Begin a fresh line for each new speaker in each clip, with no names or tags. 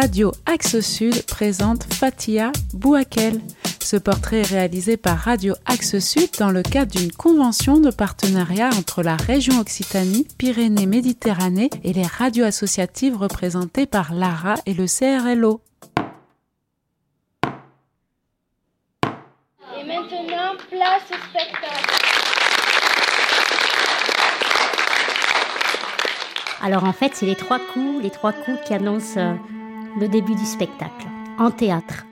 Radio Axe Sud présente Fatia Bouakel. Ce portrait est réalisé par Radio Axe Sud dans le cadre d'une convention de partenariat entre la région Occitanie, Pyrénées-Méditerranée et les radios associatives représentées par l'ARA et le CRLO.
Et maintenant, place au spectacle.
Alors en fait, c'est les trois coups, les trois coups qui annoncent euh, le début du spectacle en théâtre.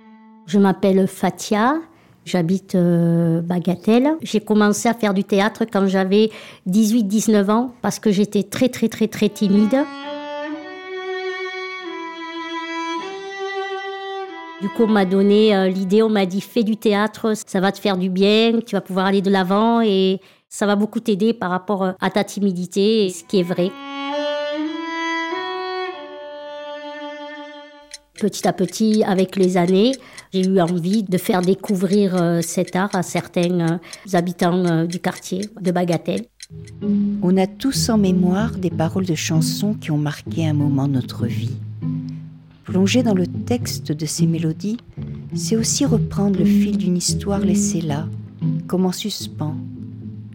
Je m'appelle Fatia, j'habite euh, Bagatelle. J'ai commencé à faire du théâtre quand j'avais 18-19 ans parce que j'étais très très très très timide. Du coup, on m'a donné euh, l'idée, on m'a dit fais du théâtre, ça va te faire du bien, tu vas pouvoir aller de l'avant et ça va beaucoup t'aider par rapport euh, à ta timidité, ce qui est vrai. Petit à petit, avec les années, j'ai eu envie de faire découvrir euh, cet art à certains euh, habitants euh, du quartier de Bagatelle.
On a tous en mémoire des paroles de chansons qui ont marqué un moment notre vie. Plonger dans le texte de ces mélodies, c'est aussi reprendre le fil d'une histoire laissée là, comme en suspens,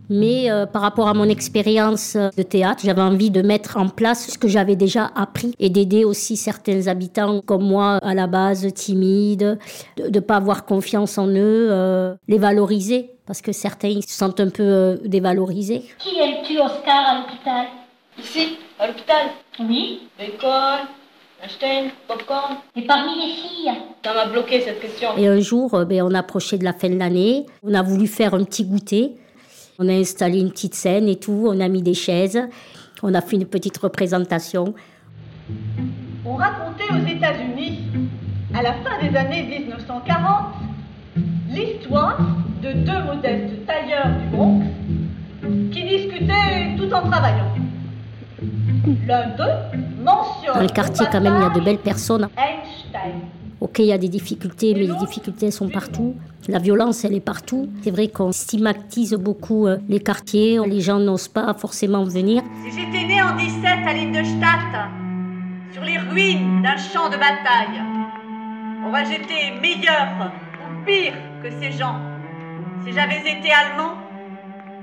mais euh, par rapport à mon expérience de théâtre, j'avais envie de mettre en place ce que j'avais déjà appris et d'aider aussi certains habitants comme moi, à la base timides, de ne pas avoir confiance en eux, euh, les valoriser, parce que certains se sentent un peu euh, dévalorisés.
Qui aimes-tu, Oscar, à l'hôpital?
Ici, à l'hôpital
Oui.
Bacon, Einstein, popcorn.
Et parmi les filles?
Ça m'a bloqué cette question.
Et un jour, ben, on approchait de la fin de l'année, on a voulu faire un petit goûter. On a installé une petite scène et tout, on a mis des chaises, on a fait une petite représentation.
On racontait aux États-Unis, à la fin des années 1940, l'histoire de deux modestes tailleurs du Bronx qui discutaient tout en travaillant. L'un d'eux mentionne.
Dans le quartier, quand même, il y a de belles personnes.
Einstein.
Ok, il y a des difficultés, mais les difficultés sont partout. La violence, elle est partout. C'est vrai qu'on stigmatise beaucoup euh, les quartiers. Les gens n'osent pas forcément venir.
Si j'étais né en 17 à Lindestadt, sur les ruines d'un champ de bataille, aurais-je été meilleur ou pire que ces gens? Si j'avais été allemand,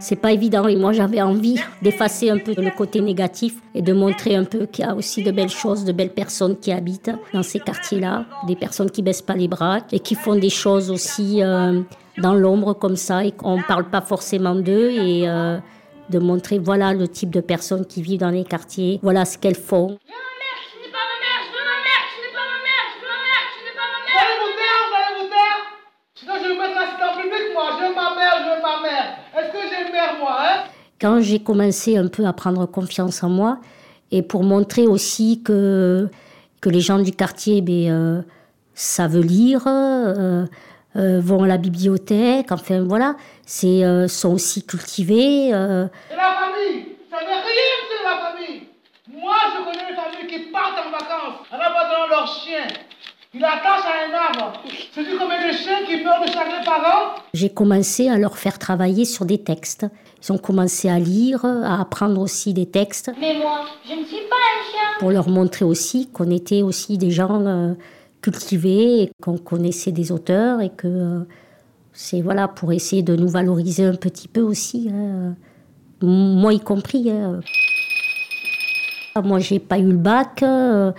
c'est pas évident et moi j'avais envie d'effacer un peu le côté négatif et de montrer un peu qu'il y a aussi de belles choses, de belles personnes qui habitent dans ces quartiers-là, des personnes qui baissent pas les bras et qui font des choses aussi euh, dans l'ombre comme ça et qu'on parle pas forcément d'eux et euh, de montrer voilà le type de personnes qui vivent dans les quartiers, voilà ce qu'elles font. Quand j'ai commencé un peu à prendre confiance en moi, et pour montrer aussi que, que les gens du quartier ben, euh, savent lire, euh, euh, vont à la bibliothèque, enfin voilà, c'est, sont aussi cultivés.
C'est la famille, ça n'est rien, c'est la famille. Moi, je connais des familles qui partent en vacances en abandonnant leurs chiens. Ils attachent à un arbre. C'est du combien de chiens qui meurent de chaque parent
J'ai commencé à leur faire travailler sur des textes. Ils ont commencé à lire, à apprendre aussi des textes.
Mais moi, je ne suis pas un chien.
Pour leur montrer aussi qu'on était aussi des gens euh, cultivés, et qu'on connaissait des auteurs et que euh, c'est voilà pour essayer de nous valoriser un petit peu aussi, hein. moi y compris. Hein. Moi, j'ai pas eu le bac. Euh,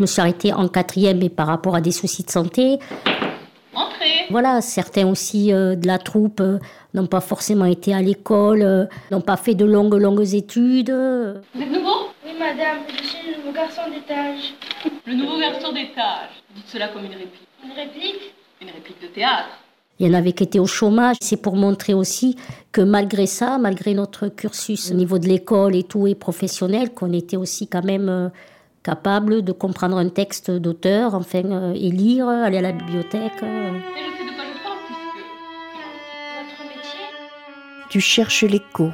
me suis arrêtée en quatrième et par rapport à des soucis de santé. Voilà, certains aussi de la troupe n'ont pas forcément été à l'école, euh, n'ont pas fait de longues, longues études.
Vous êtes nouveau
Oui, madame, je suis le nouveau garçon d'étage.
Le nouveau garçon d'étage. Dites cela comme une réplique.
Une réplique
Une réplique de théâtre.
Il y en avait qui étaient au chômage. C'est pour montrer aussi que malgré ça, malgré notre cursus au niveau de l'école et tout, et professionnel, qu'on était aussi quand même euh, capable de comprendre un texte d'auteur, enfin, euh, et lire, aller à la bibliothèque.
tu cherches l'écho.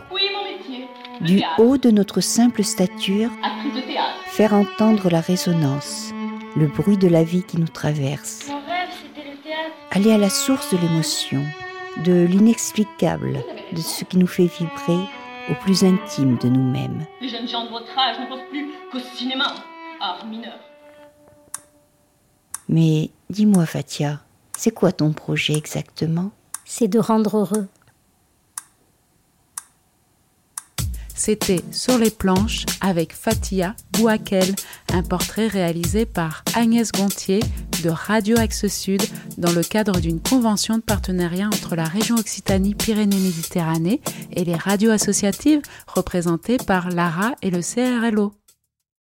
Du haut de notre simple stature, faire entendre la résonance, le bruit de la vie qui nous traverse. Aller à la source de l'émotion, de l'inexplicable, de ce qui nous fait vibrer au plus intime de nous-mêmes.
Les jeunes gens de votre âge ne pensent plus qu'au cinéma, art mineur.
Mais dis-moi Fatia, c'est quoi ton projet exactement?
C'est de rendre heureux.
C'était Sur les planches avec Fatia Bouakel, un portrait réalisé par Agnès Gontier de Radio Axe Sud dans le cadre d'une convention de partenariat entre la région Occitanie-Pyrénées-Méditerranée et les radios associatives représentées par l'ARA et le CRLO.